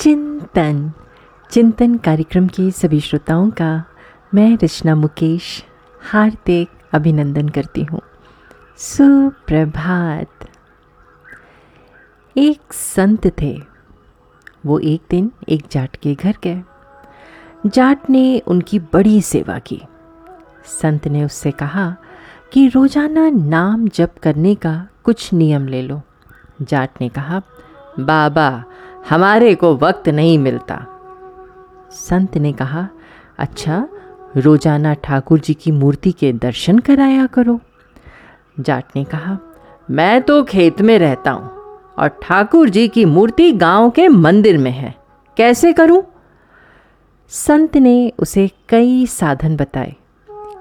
चिंतन। चिंतन कार्यक्रम के सभी श्रोताओं का मैं रचना मुकेश हार्दिक अभिनंदन करती हूँ। सुप्रभात। एक संत थे। वो एक दिन एक जाट के घर गए। जाट ने उनकी बड़ी सेवा की। संत ने उससे कहा कि रोज़ाना नाम जप करने का कुछ नियम ले लो। जाट ने कहा, बाबा हमारे को वक्त नहीं मिलता। संत ने कहा अच्छा रोज़ाना ठाकुर जी की मूर्ति के दर्शन कराया करो। जाट ने कहा, मैं तो खेत में रहता हूँ और ठाकुर जी की मूर्ति गाँव के मंदिर में है। कैसे करूँ? संत ने उसे कई साधन बताए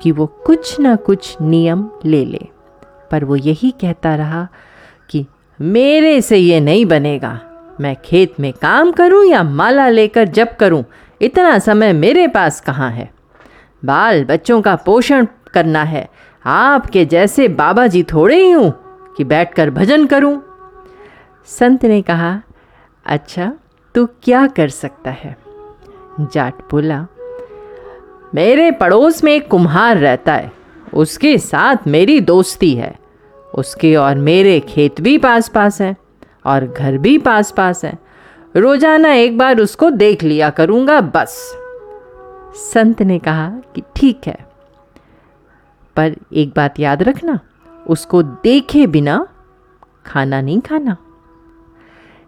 कि वो कुछ ना कुछ नियम ले ले, पर वो यही कहता रहा कि, मेरे से ये नहीं बनेगा। मैं खेत में काम करूँ या माला लेकर जप करूँ? इतना समय मेरे पास कहाँ है? बाल बच्चों का पोषण करना है। आपके जैसे बाबा जी थोड़े ही हूँ कि बैठकर भजन करूँ। संत ने कहा अच्छा तू क्या कर सकता है? जाट बोला, मेरे पड़ोस में एक कुम्हार रहता है। उसके साथ मेरी दोस्ती है। उसके और मेरे खेत भी पास पास हैं। और घर भी पास पास है। रोज़ाना एक बार उसको देख लिया करूँगा, बस। संत ने कहा कि ठीक है, पर एक बात याद रखना, उसको देखे बिना खाना नहीं खाना।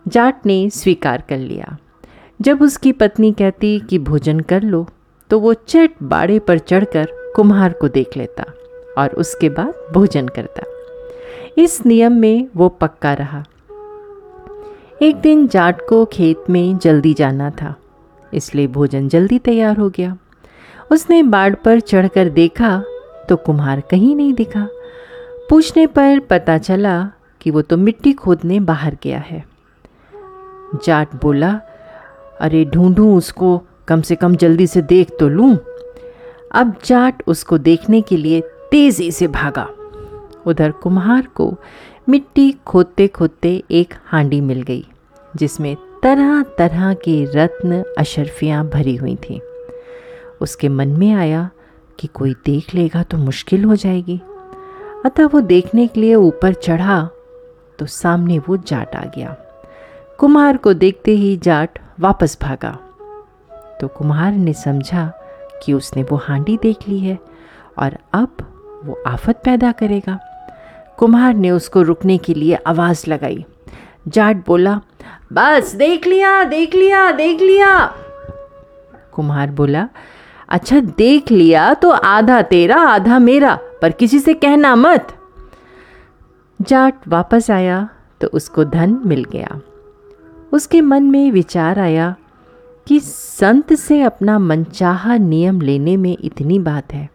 जाट ने स्वीकार कर लिया। जब उसकी पत्नी कहती कि भोजन कर लो तो वो चट बाड़े पर चढ़कर कुम्हार को देख लेता और उसके बाद भोजन करता। इस नियम में वो पक्का रहा। एक दिन जाट को खेत में जल्दी जाना था, इसलिए भोजन जल्दी तैयार हो गया। उसने बाढ़ पर चढ़कर देखा तो कुम्हार कहीं नहीं दिखा। पूछने पर पता चला कि वो तो मिट्टी खोदने बाहर गया है। जाट बोला, अरे ढूंढूं उसको, कम से कम जल्दी से देख तो लूँ। अब जाट उसको देखने के लिए तेज़ी से भागा। उधर कुम्हार को मिट्टी खोदते खोदते एक हांडी मिल गई। जिसमें तरह तरह के रत्न अशरफियाँ भरी हुई थीं। उसके मन में आया कि कोई देख लेगा तो मुश्किल हो जाएगी। अतः वो देखने के लिए ऊपर चढ़ा तो सामने वो जाट आ गया। कुमार को देखते ही जाट वापस भागा। तो कुम्हार ने समझा कि उसने वो हांडी देख ली है और अब वो आफत पैदा करेगा। कुम्हार ने उसको रुकने के लिए आवाज़ लगाई। जाट बोला बस, देख लिया देख लिया देख लिया। कुम्हार बोला अच्छा देख लिया तो आधा तेरा, आधा मेरा, पर किसी से कहना मत। जाट वापस आया तो उसको धन मिल गया। उसके मन में विचार आया कि संत से अपना मनचाहा नियम लेने में इतनी बात है।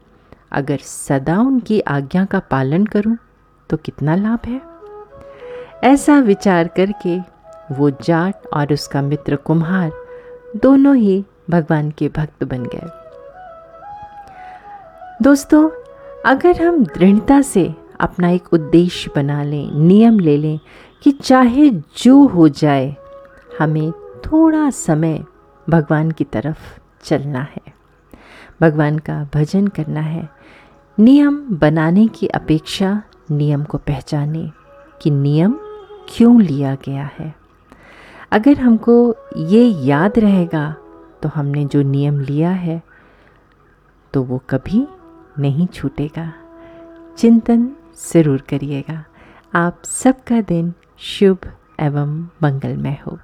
अगर सदा उनकी आज्ञा का पालन करूँ तो कितना लाभ है? ऐसा विचार करके वो जाट और उसका मित्र कुम्हार दोनों ही भगवान के भक्त बन गए। दोस्तों, अगर हम दृढ़ता से अपना एक उद्देश्य बना लें, नियम ले लें कि चाहे जो हो जाए, हमें थोड़ा समय भगवान की तरफ़ चलना है, भगवान का भजन करना है। नियम बनाने की अपेक्षा नियम को पहचाने कि नियम क्यों लिया गया है। अगर हमको ये याद रहेगा तो हमने जो नियम लिया है तो वो कभी नहीं छूटेगा। चिंतन ज़रूर करिएगा। आप सबका दिन शुभ एवं मंगलमय हो।